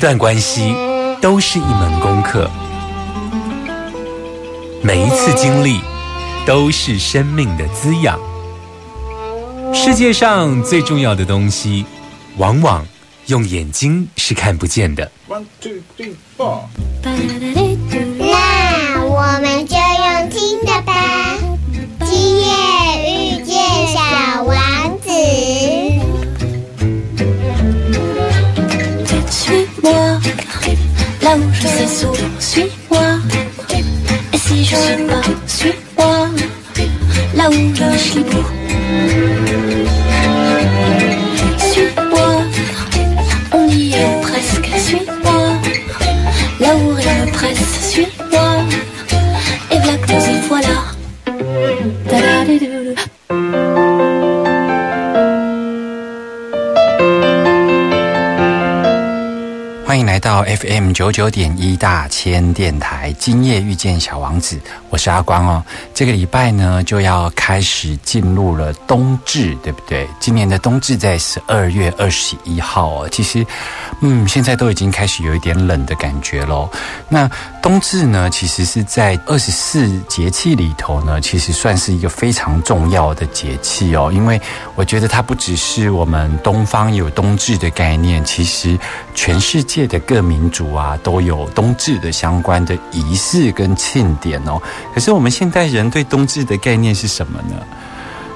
段关系都是一门功课，每一次经历都是生命的滋养。世界上最重要的东西，往往用眼睛是看不见的。One two three four。那我们就用听的吧。今夜 là où je sais sourd, suis-moi. Et si je suis pas, suis-moi, là où je suis beau. FM 九九点一大千电台，今夜遇见小王子，我是阿光哦。这个礼拜呢，就要开始进入了冬至，对不对？今年的冬至在十二月二十一号哦。其实，嗯，现在都已经开始有一点冷的感觉喽。那冬至呢，其实是在二十四节气里头呢，其实算是一个非常重要的节气哦。因为我觉得它不只是我们东方有冬至的概念，其实全世界的各民民族啊都有冬至的相关的仪式跟庆典哦。可是我们现代人对冬至的概念是什么呢？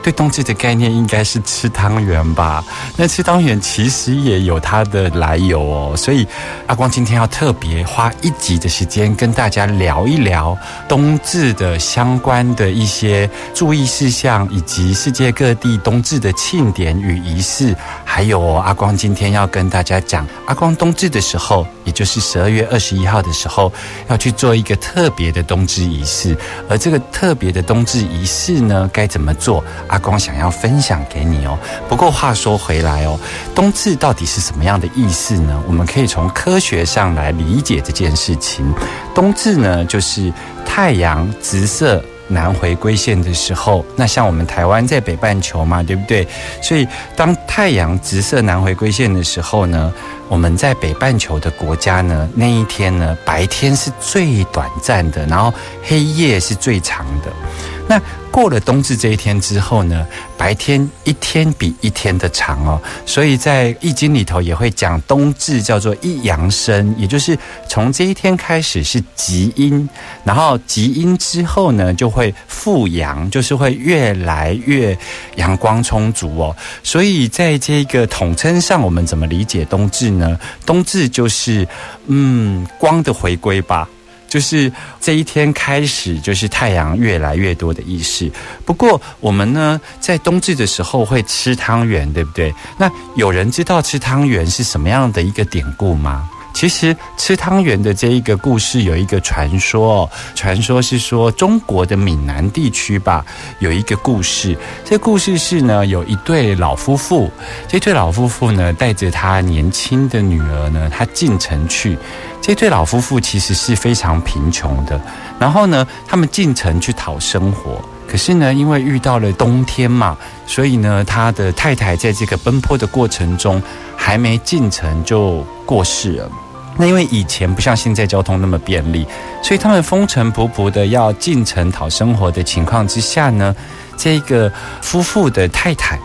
对冬至的概念应该是吃汤圆吧？那吃汤圆其实也有它的来由哦，所以阿光今天要特别花一集的时间跟大家聊一聊冬至的相关的一些注意事项，以及世界各地冬至的庆典与仪式。还有，阿光今天要跟大家讲，阿光冬至的时候，也就是十二月二十一号的时候，要去做一个特别的冬至仪式。而这个特别的冬至仪式呢，该怎么做？阿光想要分享给你哦。不过话说回来哦，冬至到底是什么样的意思呢？我们可以从科学上来理解这件事情。冬至呢，就是太阳直射。南回归线的时候，那像我们台湾在北半球嘛，对不对？所以当太阳直射南回归线的时候呢，我们在北半球的国家呢，那一天呢，白天是最短暂的，然后黑夜是最长的。那过了冬至这一天之后呢，白天一天比一天的长哦，所以在《易经》里头也会讲冬至叫做一阳生，也就是从这一天开始是极阴，然后极阴之后呢就会复阳，就是会越来越阳光充足哦。所以在这个统称上，我们怎么理解冬至呢？冬至就是嗯光的回归吧。就是这一天开始，就是太阳越来越多的意思。不过我们呢，在冬至的时候会吃汤圆，对不对？那有人知道吃汤圆是什么样的一个典故吗？其实吃汤圆的这一个故事有一个传说，传说是说中国的闽南地区吧，有一个故事。这故事是呢，有一对老夫妇，这对老夫妇呢带着他年轻的女儿呢，他进城去。这对老夫妇其实是非常贫穷的，然后呢，他们进城去讨生活。可是呢，因为遇到了冬天嘛，所以呢，他的太太在这个奔波的过程中，还没进城就过世了。那因为以前不像现在交通那么便利，所以他们风尘仆仆的要进城讨生活的情况之下呢，这个夫妇的太太。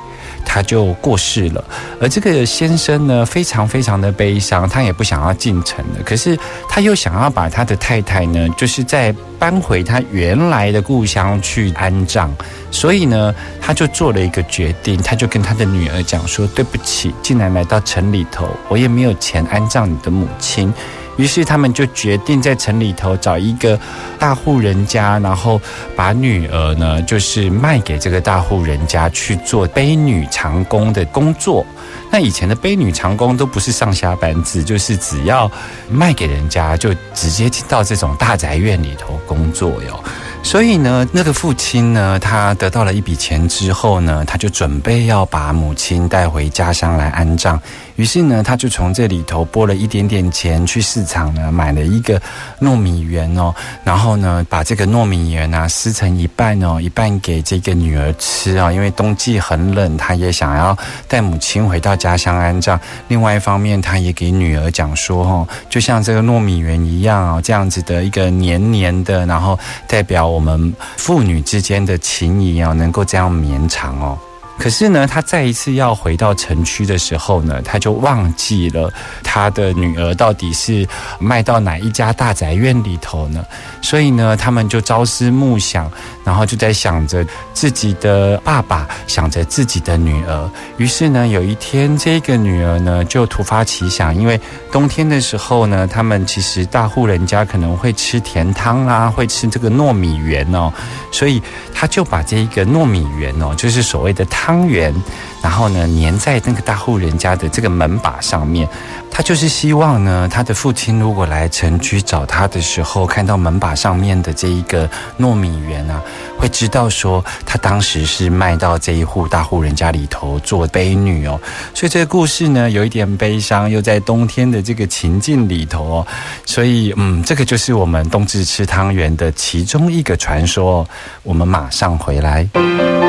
他就过世了，而这个先生呢，非常非常的悲伤，他也不想要进城了，可是他又想要把他的太太呢，就是在搬回他原来的故乡去安葬，所以呢，他就做了一个决定，他就跟他的女儿讲说：“对不起，既然来到城里头，我也没有钱安葬你的母亲。”于是他们就决定在城里头找一个大户人家，然后把女儿呢，就是卖给这个大户人家去做卑女长工的工作。那以前的卑女长工都不是上下班制，就是只要卖给人家，就直接进到这种大宅院里头工作哟。所以呢，那个父亲呢，他得到了一笔钱之后呢，他就准备要把母亲带回家乡来安葬。于是呢，他就从这里头拨了一点点钱去市场呢，买了一个糯米圆哦，然后呢，把这个糯米圆啊撕成一半哦，一半给这个女儿吃啊，因为冬季很冷，他也想要带母亲回到家乡安葬。另外一方面，他也给女儿讲说，哦，就像这个糯米圆一样哦，这样子的一个黏黏的，然后代表我我们父女之间的情谊啊，能够这样绵长哦。可是呢，他再一次要回到城区的时候呢，他就忘记了他的女儿到底是卖到哪一家大宅院里头呢？所以呢，他们就朝思暮想，然后就在想着自己的爸爸，想着自己的女儿。于是呢，有一天，这个女儿呢就突发奇想，因为冬天的时候呢，他们其实大户人家可能会吃甜汤啊，会吃这个糯米圆哦，所以她就把这一个糯米圆哦，就是所谓的。汤圆，然后呢，粘在那个大户人家的这个门把上面。他就是希望呢，他的父亲如果来城区找他的时候，看到门把上面的这一个糯米圆啊，会知道说他当时是卖到这一户大户人家里头做婢女哦。所以这个故事呢，有一点悲伤，又在冬天的这个情境里头哦。所以，嗯，这个就是我们冬至吃汤圆的其中一个传说。我们马上回来。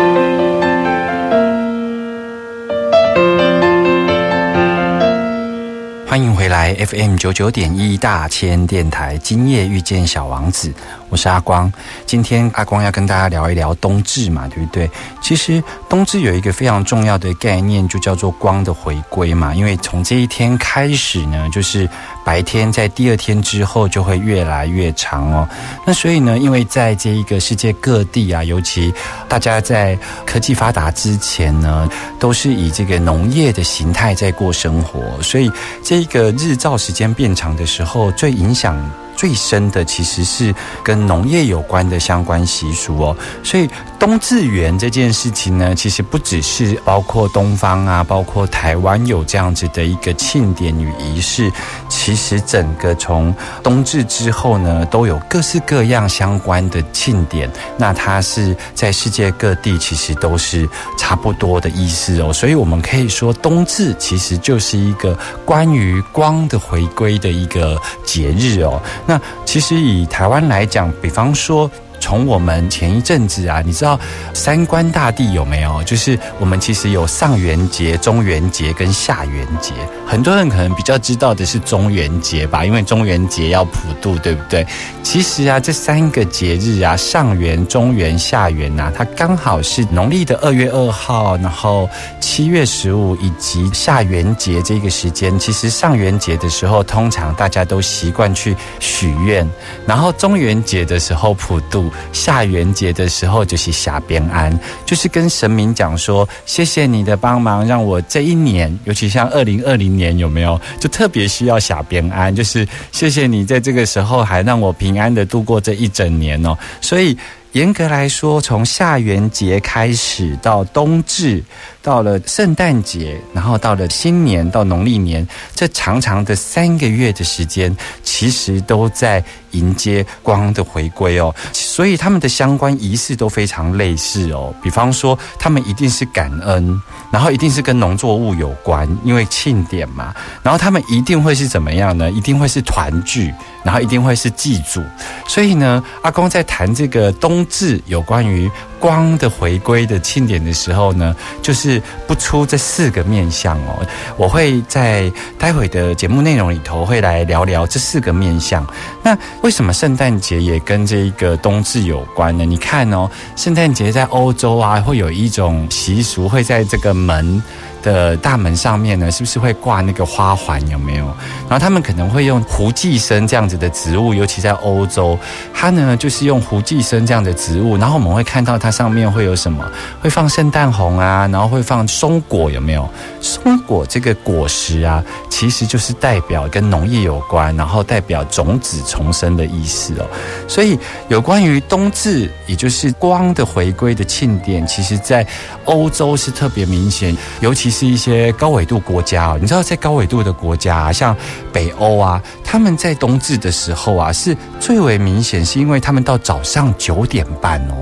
来，FM 九九点一大千电台，今夜遇见小王子。我是阿光，今天阿光要跟大家聊一聊冬至嘛，对不对？其实冬至有一个非常重要的概念，就叫做光的回归嘛。因为从这一天开始呢，就是白天在第二天之后就会越来越长哦。那所以呢，因为在这一个世界各地啊，尤其大家在科技发达之前呢，都是以这个农业的形态在过生活，所以这个日照时间变长的时候，最影响。最深的其实是跟农业有关的相关习俗哦，所以冬至圆这件事情呢，其实不只是包括东方啊，包括台湾有这样子的一个庆典与仪式，其实整个从冬至之后呢，都有各式各样相关的庆典，那它是在世界各地其实都是差不多的意思哦，所以我们可以说冬至其实就是一个关于光的回归的一个节日哦。那其实以台湾来讲，比方说。从我们前一阵子啊，你知道三官大帝有没有？就是我们其实有上元节、中元节跟下元节。很多人可能比较知道的是中元节吧，因为中元节要普渡，对不对？其实啊，这三个节日啊，上元、中元、下元呐，它刚好是农历的二月二号，然后七月十五以及下元节这个时间。其实上元节的时候，通常大家都习惯去许愿，然后中元节的时候普渡。下元节的时候就是下边安，就是跟神明讲说，谢谢你的帮忙，让我这一年，尤其像二零二零年有没有，就特别需要下边安，就是谢谢你在这个时候还让我平安的度过这一整年哦，所以。严格来说，从下元节开始到冬至，到了圣诞节，然后到了新年，到农历年，这长长的三个月的时间，其实都在迎接光的回归哦。所以他们的相关仪式都非常类似哦。比方说，他们一定是感恩，然后一定是跟农作物有关，因为庆典嘛。然后他们一定会是怎么样呢？一定会是团聚，然后一定会是祭祖。所以呢，阿公在谈这个冬。至有关于光的回归的庆典的时候呢，就是不出这四个面相哦。我会在待会的节目内容里头会来聊聊这四个面相。那为什么圣诞节也跟这一个冬至有关呢？你看哦，圣诞节在欧洲啊，会有一种习俗，会在这个门。的大门上面呢，是不是会挂那个花环？有没有？然后他们可能会用胡寄生这样子的植物，尤其在欧洲，它呢就是用胡寄生这样的植物。然后我们会看到它上面会有什么？会放圣诞红啊，然后会放松果，有没有？松果这个果实啊，其实就是代表跟农业有关，然后代表种子重生的意思哦。所以有关于冬至，也就是光的回归的庆典，其实在欧洲是特别明显，尤其是一些高纬度国家哦。你知道，在高纬度的国家，像北欧啊，他们在冬至的时候啊，是最为明显，是因为他们到早上九点半哦，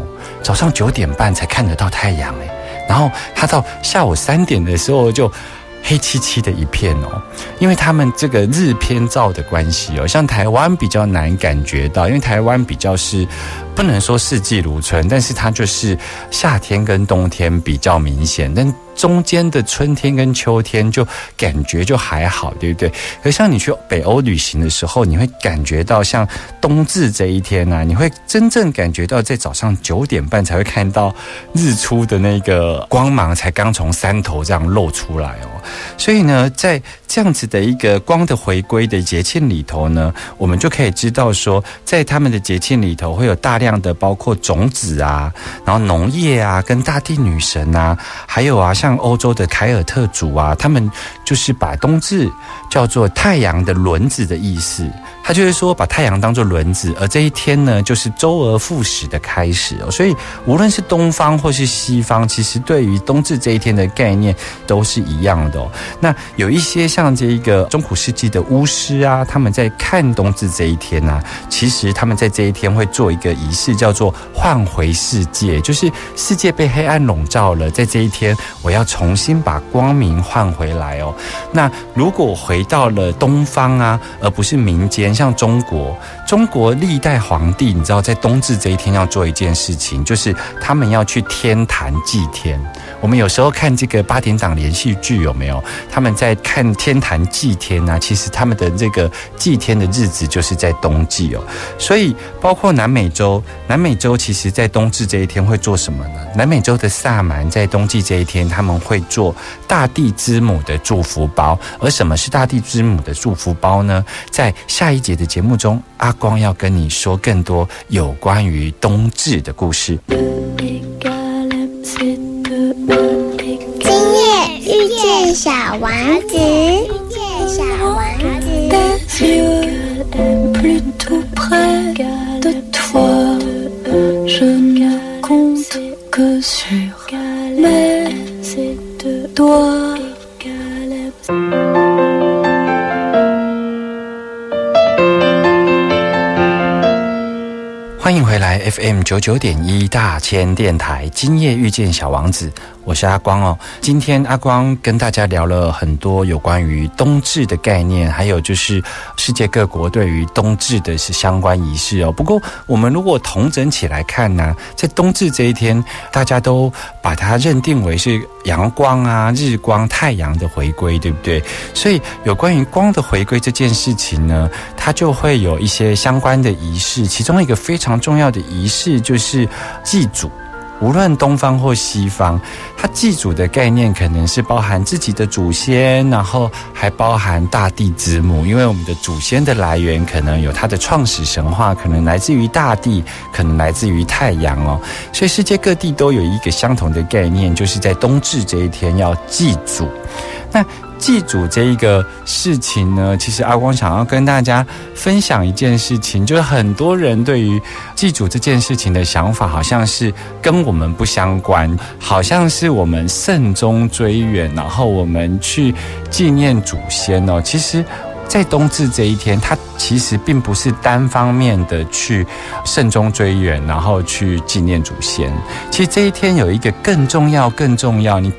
早上九点半才看得到太阳诶，然后他到下午三点的时候就黑漆漆的一片哦，因为他们这个日偏照的关系哦，像台湾比较难感觉到，因为台湾比较是不能说四季如春，但是它就是夏天跟冬天比较明显，但中间的春天跟秋天就感觉就还好，对不对？可像你去北欧旅行的时候，你会感觉到像冬至这一天呢、你会真正感觉到在早上九点半才会看到日出的那个光芒，才刚从山头这样露出来哦。所以呢，在这样子的一个光的回归的节庆里头呢，我们就可以知道说，在他们的节庆里头会有大量的包括种子啊，然后农业啊，跟大地女神啊，还有啊，像欧洲的凯尔特族啊，他们就是把冬至叫做太阳的轮子的意思。他就是说，把太阳当做轮子，而这一天呢，就是周而复始的开始哦。所以，无论是东方或是西方，其实对于冬至这一天的概念都是一样的哦。那有一些像这一个中古世纪的巫师啊，他们在看冬至这一天呢、其实他们在这一天会做一个仪式，叫做换回世界，就是世界被黑暗笼罩了，在这一天，我要重新把光明换回来哦。那如果回到了东方啊，而不是民间，像中国，中国历代皇帝，你知道在冬至这一天要做一件事情，就是他们要去天坛祭天。我们有时候看这个八点档连续剧有没有？他们在看天坛祭天啊，其实他们的这个祭天的日子就是在冬季哦。所以包括南美洲，南美洲其实在冬至这一天会做什么呢？南美洲的萨满在冬季这一天他们会做大地之母的祝福包。而什么是大地之母的祝福包呢？在下一节的节目中，阿光要跟你说更多有关于冬至的故事。égale M, c'est 2 E 今夜遇见小王子，遇见小王子。FM 九九点一大千电台，今夜遇见小王子，我是阿光哦。今天阿光跟大家聊了很多有关于冬至的概念，还有就是世界各国对于冬至的是相关仪式哦。不过我们如果统整起来看呢，在冬至这一天，大家都把它认定为是阳光啊、日光、太阳的回归，对不对？所以有关于光的回归这件事情呢，它就会有一些相关的仪式，其中一个非常重要的仪仪式就是祭祖。无论东方或西方，它祭祖的概念可能是包含自己的祖先，然后还包含大地之母，因为我们的祖先的来源可能有它的创始神话，可能来自于大地，可能来自于太阳哦。所以世界各地都有一个相同的概念，就是在冬至这一天要祭祖。那祭祖这一个事情呢，其实阿光想要跟大家分享一件事情，就是很多人对于祭祖这件事情的想法，好像是跟我们不相关，好像是我们慎终追远，然后我们去纪念祖先哦。其实。在冬至这一天，它其实并不是单方面的去慎终追远，然后去纪念祖先。其实这一天有一个更重要、更重要。你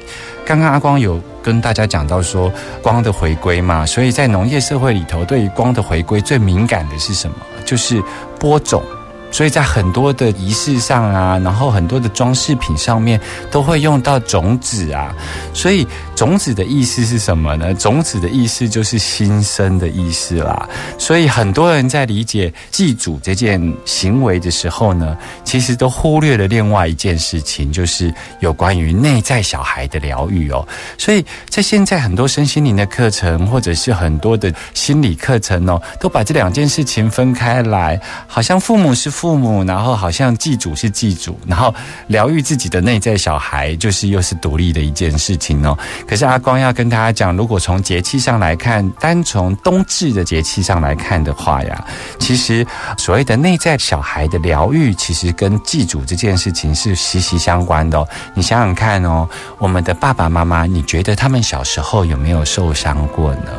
刚刚阿光有跟大家讲到说光的回归嘛，所以在农业社会里头，对于光的回归最敏感的是什么？就是播种。所以在很多的仪式上啊，然后很多的装饰品上面都会用到种子啊，所以种子的意思是什么呢？种子的意思就是新生的意思啦。所以很多人在理解祭祖这件行为的时候呢，其实都忽略了另外一件事情，就是有关于内在小孩的疗愈哦。所以在现在很多身心灵的课程，或者是很多的心理课程哦，都把这两件事情分开来，好像父母是父母，然后好像祭祖是祭祖，然后疗愈自己的内在小孩，就是又是独立的一件事情哦。可是阿光要跟大家讲，如果从节气上来看，单从冬至的节气上来看的话呀，其实所谓的内在小孩的疗愈，其实跟祭祖这件事情是息息相关的。你想想看哦，我们的爸爸妈妈，你觉得他们小时候有没有受伤过呢？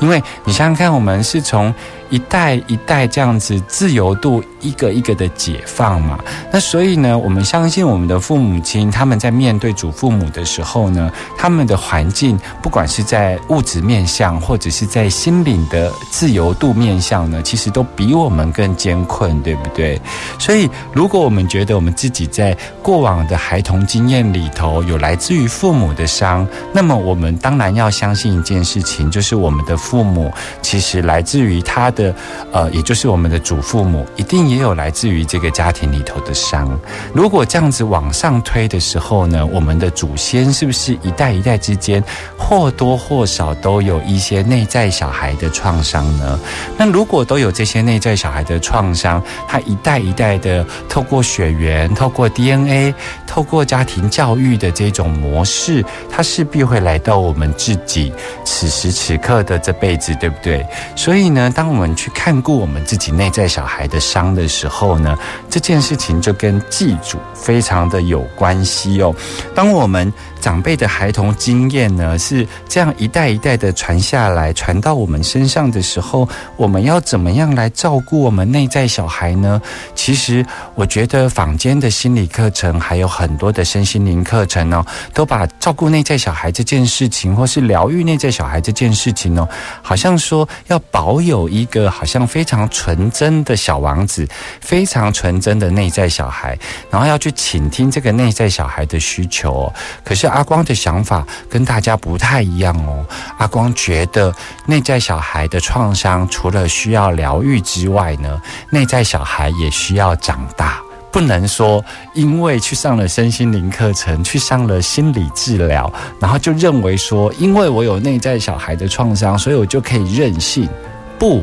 因为你想想看，我们是从一代一代这样子自由度一个一个的解放嘛，那所以呢，我们相信我们的父母亲他们在面对祖父母的时候呢，他们的环境不管是在物质面相或者是在心灵的自由度面相呢，其实都比我们更艰困，对不对？所以如果我们觉得我们自己在过往的孩童经验里头有来自于父母的伤，那么我们当然要相信一件事情，就是我们的父母其实来自于他。的呃，也就是我们的祖父母，一定也有来自于这个家庭里头的伤。如果这样子往上推的时候呢，我们的祖先是不是一代一代之间或多或少都有一些内在小孩的创伤呢？那如果都有这些内在小孩的创伤，他一代一代的透过血缘、透过 DNA、透过家庭教育的这种模式，他势必会来到我们自己此时此刻的这辈子，对不对？所以呢，当我们去看过我们自己内在小孩的伤的时候呢，这件事情就跟祭祖非常的有关系哦。当我们长辈的孩童经验呢，是这样一代一代的传下来，传到我们身上的时候，我们要怎么样来照顾我们内在小孩呢？其实，我觉得坊间的心理课程还有很多的身心灵课程哦，都把照顾内在小孩这件事情，或是疗愈内在小孩这件事情哦，好像说要保有一个好像非常纯真的小王子，非常纯真的内在小孩，然后要去倾听这个内在小孩的需求。可是。阿阿光的想法跟大家不太一样哦。阿光觉得内在小孩的创伤，除了需要疗愈之外呢，内在小孩也需要长大。不能说因为去上了身心灵课程，去上了心理治疗，然后就认为说，因为我有内在小孩的创伤，所以我就可以任性。不。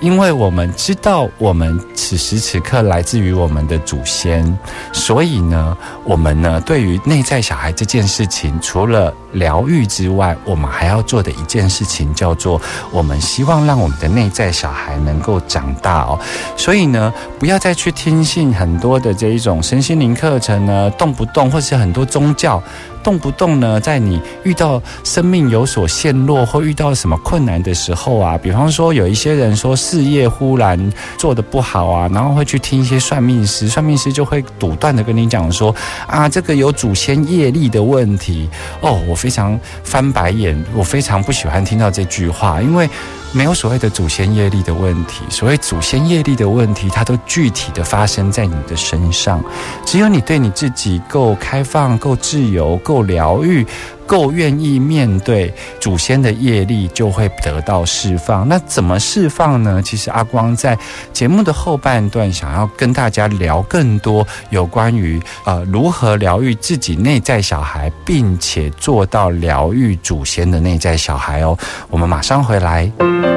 因为我们知道，我们此时此刻来自于我们的祖先，所以呢，我们呢，对于内在小孩这件事情，除了疗愈之外，我们还要做的一件事情，叫做我们希望让我们的内在小孩能够长大哦。所以呢，不要再去听信很多的这一种身心灵课程呢，动不动或是很多宗教。动不动呢，在你遇到生命有所陷落或遇到什么困难的时候啊，比方说有一些人说事业忽然做的不好啊，然后会去听一些算命师，算命师就会笃断的跟你讲说啊，这个有祖先业力的问题哦，我非常翻白眼，我非常不喜欢听到这句话，因为。没有所谓的祖先业力的问题，所谓祖先业力的问题，它都具体的发生在你的身上。只有你对你自己够开放、够自由、够疗愈。够愿意面对祖先的业力，就会得到释放。那怎么释放呢？其实阿光在节目的后半段想要跟大家聊更多有关于呃如何疗愈自己内在小孩，并且做到疗愈祖先的内在小孩哦。我们马上回来。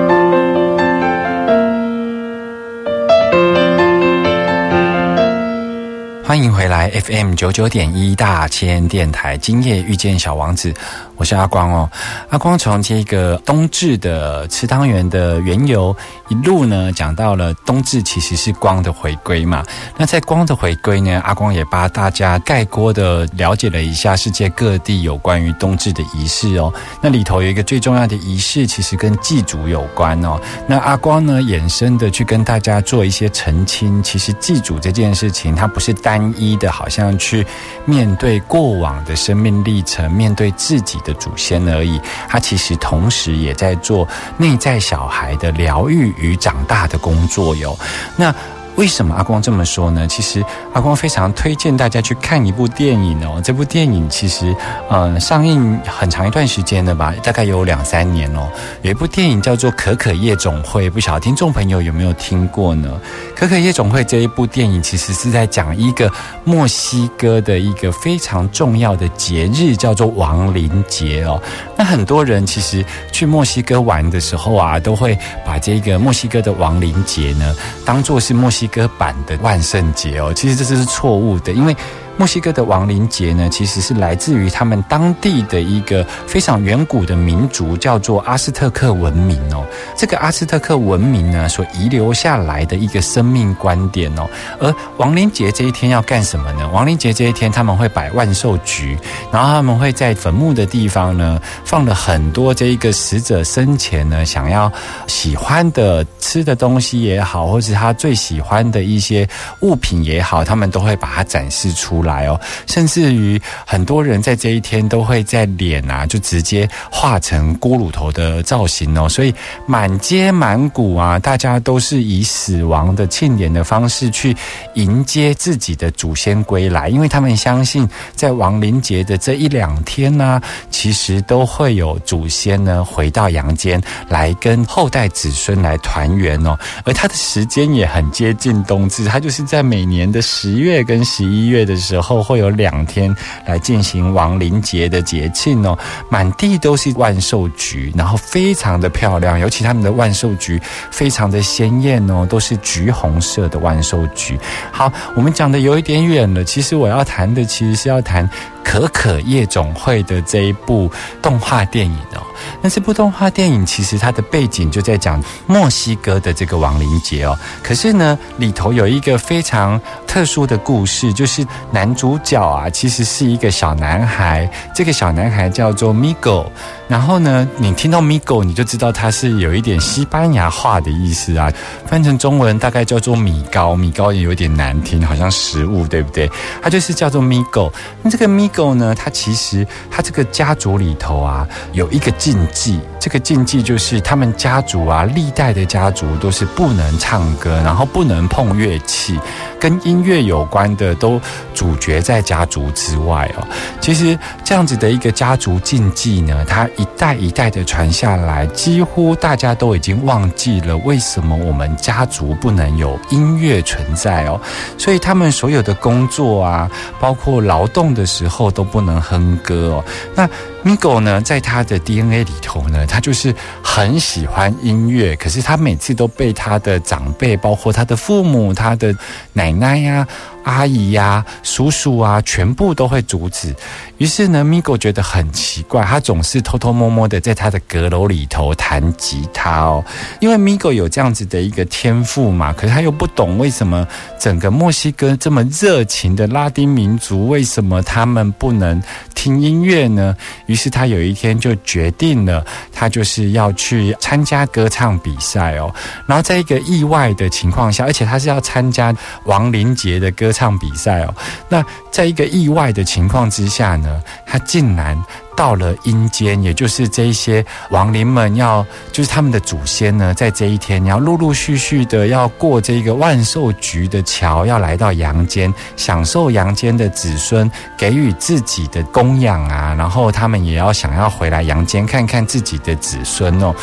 欢迎回来，FM 九九点一大千电台，今夜遇见小王子。我是阿光哦，阿光从这个冬至的吃汤圆的缘由，一路呢讲到了冬至其实是光的回归嘛。那在光的回归呢，阿光也帮大家概括的了解了一下世界各地有关于冬至的仪式哦。那里头有一个最重要的仪式，其实跟祭祖有关哦。那阿光呢，衍生的去跟大家做一些澄清，其实祭祖这件事情，它不是单一的，好像去面对过往的生命历程，面对自己。的祖先而已，他其实同时也在做内在小孩的疗愈与长大的工作哟。那为什么阿光这么说呢？其实阿光非常推荐大家去看一部电影哦。这部电影其实呃上映很长一段时间了吧，大概有两三年哦。有一部电影叫做《可可夜总会》，不晓得听众朋友有没有听过呢？《可可夜总会》这一部电影其实是在讲一个墨西哥的一个非常重要的节日，叫做亡灵节哦。那很多人其实去墨西哥玩的时候啊，都会把这个墨西哥的亡灵节呢，当做是墨西哥版的万圣节哦。其实这是错误的，因为。墨西哥的亡灵节呢，其实是来自于他们当地的一个非常远古的民族，叫做阿斯特克文明哦。这个阿斯特克文明呢，所遗留下来的一个生命观点哦。而亡灵节这一天要干什么呢？亡灵节这一天他们会摆万寿菊，然后他们会在坟墓的地方呢，放了很多这一个死者生前呢想要喜欢的吃的东西也好，或是他最喜欢的一些物品也好，他们都会把它展示出来。哦，甚至于很多人在这一天都会在脸啊，就直接画成锅炉头的造型哦，所以满街满谷啊，大家都是以死亡的庆典的方式去迎接自己的祖先归回来，因为他们相信在亡灵节的这一两天呢，其实都会有祖先呢回到阳间来跟后代子孙来团圆哦，而它的时间也很接近冬至，它就是在每年的十月跟十一月的时候。会有两天来进行亡灵节的节庆哦，满地都是万寿菊，然后非常的漂亮，尤其他们的万寿菊非常的鲜艳哦，都是橘红色的万寿菊。好，我们讲的有一点远了，其实我要谈的其实是要谈可可夜总会的这一部动画电影哦。那这部动画电影其实它的背景就在讲墨西哥的这个亡灵节哦，可是呢里头有一个非常特殊的故事，就是男主角啊其实是一个小男孩，这个小男孩叫做 Migo，然后呢你听到 Migo 你就知道他是有一点西班牙话的意思啊，翻成中文大概叫做米糕，米糕也有点难听，好像食物对不对？他就是叫做 Migo，那这个 Migo 呢，他其实他这个家族里头啊有一个。禁忌，这个禁忌就是他们家族啊，历代的家族都是不能唱歌，然后不能碰乐器，跟音乐有关的都主角在家族之外哦。其实这样子的一个家族禁忌呢，它一代一代的传下来，几乎大家都已经忘记了为什么我们家族不能有音乐存在哦。所以他们所有的工作啊，包括劳动的时候都不能哼歌哦。那。米狗呢，在他的 DNA 里头呢，他就是很喜欢音乐，可是他每次都被他的长辈，包括他的父母、他的奶奶呀。阿姨呀、叔叔啊，全部都会阻止。于是呢，米狗觉得很奇怪，他总是偷偷摸摸的在他的阁楼里头弹吉他哦。因为米狗有这样子的一个天赋嘛，可是他又不懂为什么整个墨西哥这么热情的拉丁民族，为什么他们不能听音乐呢？于是他有一天就决定了，他就是要去参加歌唱比赛哦。然后在一个意外的情况下，而且他是要参加王林杰的歌。唱比赛哦，那在一个意外的情况之下呢，他竟然到了阴间，也就是这一些亡灵们要，就是他们的祖先呢，在这一天你要陆陆续续的要过这个万寿菊的桥，要来到阳间，享受阳间的子孙给予自己的供养啊，然后他们也要想要回来阳间看看自己的子孙哦。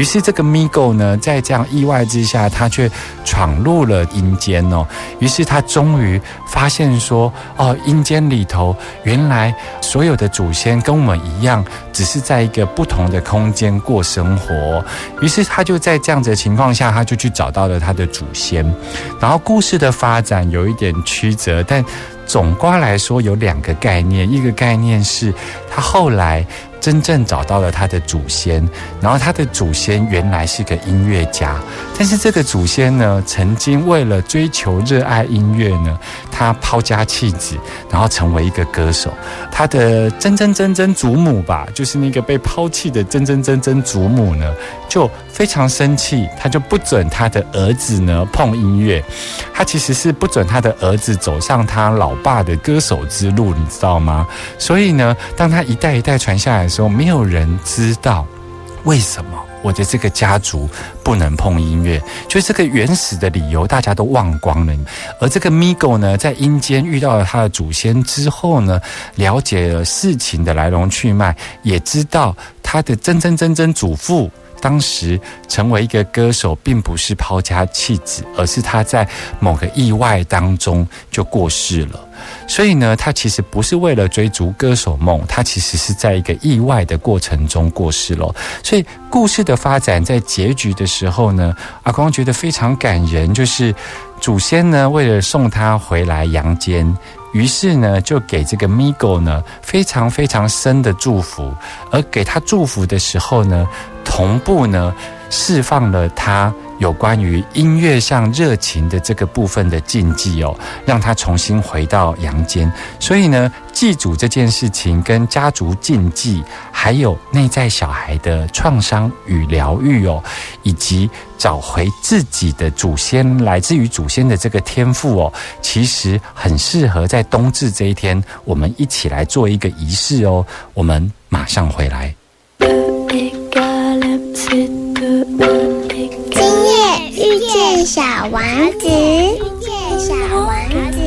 于是这个 Migo 呢，在这样意外之下，他却闯入了阴间哦。于是他终于发现说：“哦，阴间里头原来所有的祖先跟我们一样，只是在一个不同的空间过生活。”于是他就在这样子的情况下，他就去找到了他的祖先。然后故事的发展有一点曲折，但总瓜来说有两个概念，一个概念是他后来。真正找到了他的祖先，然后他的祖先原来是个音乐家，但是这个祖先呢，曾经为了追求热爱音乐呢，他抛家弃子，然后成为一个歌手。他的曾曾曾曾祖母吧，就是那个被抛弃的曾曾曾曾祖母呢，就非常生气，他就不准他的儿子呢碰音乐，他其实是不准他的儿子走上他老爸的歌手之路，你知道吗？所以呢，当他一代一代传下来。时候没有人知道，为什么我的这个家族不能碰音乐？就这个原始的理由，大家都忘光了。而这个 Migo 呢，在阴间遇到了他的祖先之后呢，了解了事情的来龙去脉，也知道他的真真真真祖父。当时成为一个歌手，并不是抛家弃子，而是他在某个意外当中就过世了。所以呢，他其实不是为了追逐歌手梦，他其实是在一个意外的过程中过世了。所以故事的发展在结局的时候呢，阿光觉得非常感人，就是祖先呢为了送他回来阳间。于是呢，就给这个 Migo 呢非常非常深的祝福，而给他祝福的时候呢，同步呢释放了他。有关于音乐上热情的这个部分的禁忌哦，让他重新回到阳间。所以呢，祭祖这件事情跟家族禁忌，还有内在小孩的创伤与疗愈哦，以及找回自己的祖先，来自于祖先的这个天赋哦，其实很适合在冬至这一天，我们一起来做一个仪式哦。我们马上回来。遇见小王子，遇见小王子。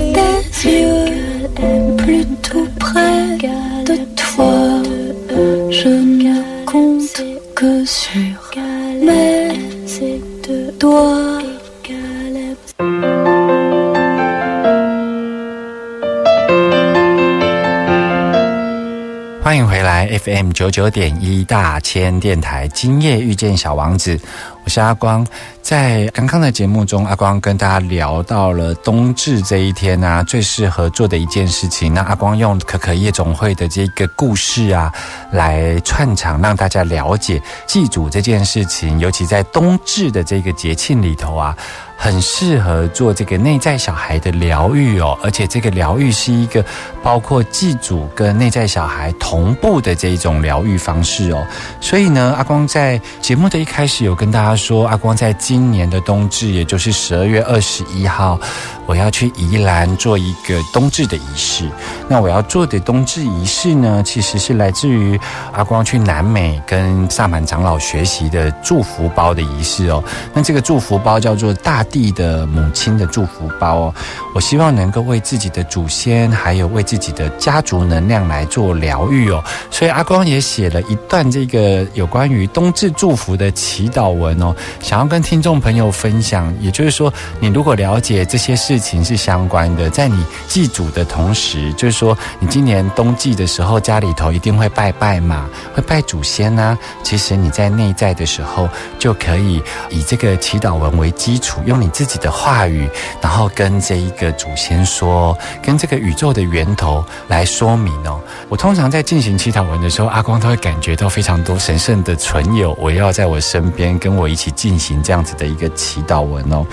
欢迎回来，FM 九九点一大千电台，今夜遇见小王子，我是阿光。在刚刚的节目中，阿光跟大家聊到了冬至这一天啊，最适合做的一件事情。那阿光用可可夜总会的这个故事啊，来串场，让大家了解祭祖这件事情，尤其在冬至的这个节庆里头啊。很适合做这个内在小孩的疗愈哦，而且这个疗愈是一个包括祭祖跟内在小孩同步的这一种疗愈方式哦。所以呢，阿光在节目的一开始有跟大家他说，阿光在今年的冬至，也就是十二月二十一号。我要去宜兰做一个冬至的仪式。那我要做的冬至仪式呢，其实是来自于阿光去南美跟萨满长老学习的祝福包的仪式哦。那这个祝福包叫做大地的母亲的祝福包哦。我希望能够为自己的祖先，还有为自己的家族能量来做疗愈哦。所以阿光也写了一段这个有关于冬至祝福的祈祷文哦，想要跟听众朋友分享。也就是说，你如果了解这些事。事情是相关的，在你祭祖的同时，就是说，你今年冬季的时候，家里头一定会拜拜嘛，会拜祖先呢。其实你在内在的时候，就可以以这个祈祷文为基础，用你自己的话语，然后跟这一个祖先说，跟这个宇宙的源头来说明哦。我通常在进行祈祷文的时候，阿光都会感觉到非常多神圣的存有，我要在我身边跟我一起进行这样子的一个祈祷文哦。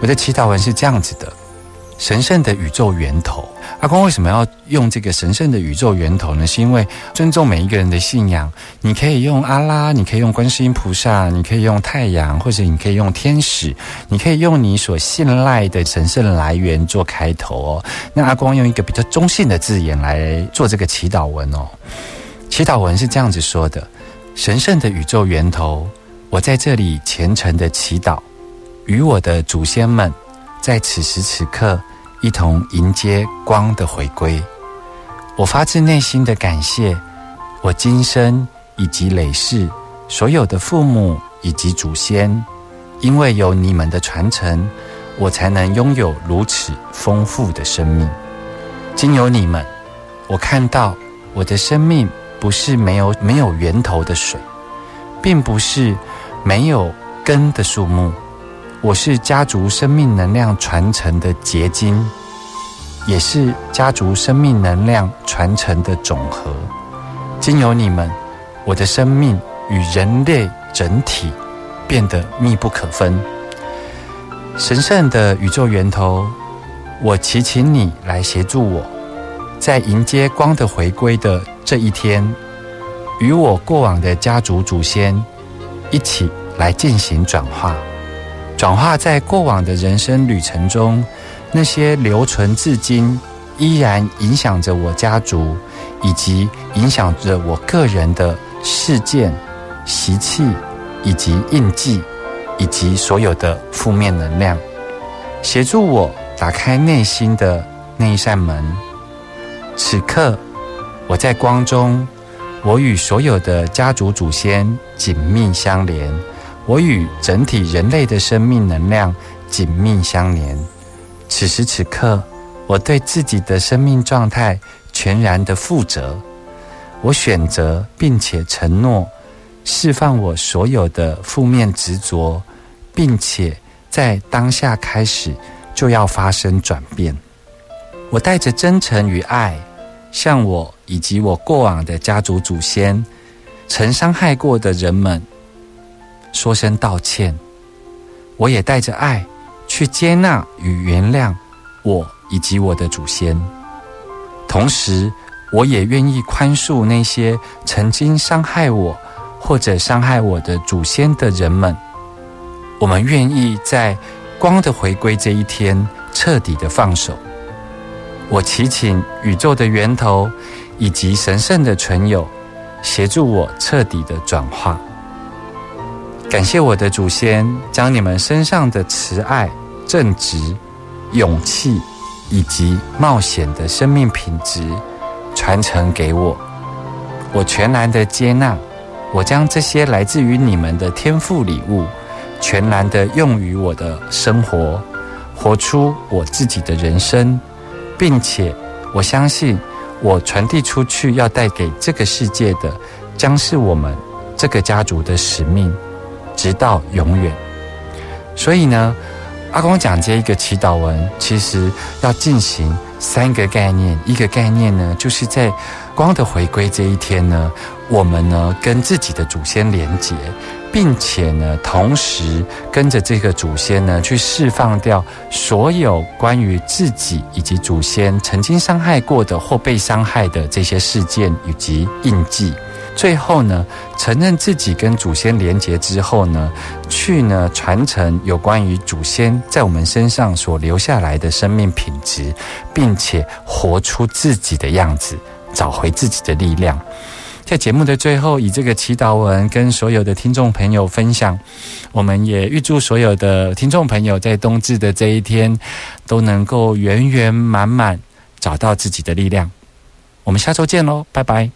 我的祈祷文是这样子的：神圣的宇宙源头。阿光为什么要用这个神圣的宇宙源头呢？是因为尊重每一个人的信仰。你可以用阿拉，你可以用观世音菩萨，你可以用太阳，或者你可以用天使，你可以用你所信赖的神圣来源做开头哦。那阿光用一个比较中性的字眼来做这个祈祷文哦。祈祷文是这样子说的：神圣的宇宙源头，我在这里虔诚的祈祷。与我的祖先们，在此时此刻一同迎接光的回归。我发自内心的感谢我今生以及累世所有的父母以及祖先，因为有你们的传承，我才能拥有如此丰富的生命。经由你们，我看到我的生命不是没有没有源头的水，并不是没有根的树木。我是家族生命能量传承的结晶，也是家族生命能量传承的总和。经由你们，我的生命与人类整体变得密不可分。神圣的宇宙源头，我祈请你来协助我，在迎接光的回归的这一天，与我过往的家族祖先一起来进行转化。转化在过往的人生旅程中，那些留存至今、依然影响着我家族以及影响着我个人的事件、习气以及印记，以及所有的负面能量，协助我打开内心的那一扇门。此刻，我在光中，我与所有的家族祖先紧密相连，我与整体人类的生命能量紧密相连。此时此刻，我对自己的生命状态全然的负责。我选择并且承诺，释放我所有的负面执着，并且在当下开始就要发生转变。我带着真诚与爱，向我以及我过往的家族祖先、曾伤害过的人们说声道歉。我也带着爱去接纳与原谅我以及我的祖先，同时。我也愿意宽恕那些曾经伤害我或者伤害我的祖先的人们。我们愿意在光的回归这一天彻底的放手。我祈请宇宙的源头以及神圣的存有协助我彻底的转化。感谢我的祖先将你们身上的慈爱、正直、勇气以及冒险的生命品质。传承给我，我全然的接纳，我将这些来自于你们的天赋礼物，全然的用于我的生活，活出我自己的人生，并且我相信，我传递出去要带给这个世界的，将是我们这个家族的使命，直到永远。所以呢，阿公讲这一个祈祷文，其实要进行。三个概念，一个概念呢，就是在光的回归这一天呢，我们呢跟自己的祖先连结，并且呢，同时跟着这个祖先呢，去释放掉所有关于自己以及祖先曾经伤害过的或被伤害的这些事件以及印记。最后呢，承认自己跟祖先连结之后呢，去呢传承有关于祖先在我们身上所留下来的生命品质，并且活出自己的样子，找回自己的力量。在节目的最后，以这个祈祷文跟所有的听众朋友分享，我们也预祝所有的听众朋友在冬至的这一天都能够圆圆满满找到自己的力量。我们下周见喽，拜拜。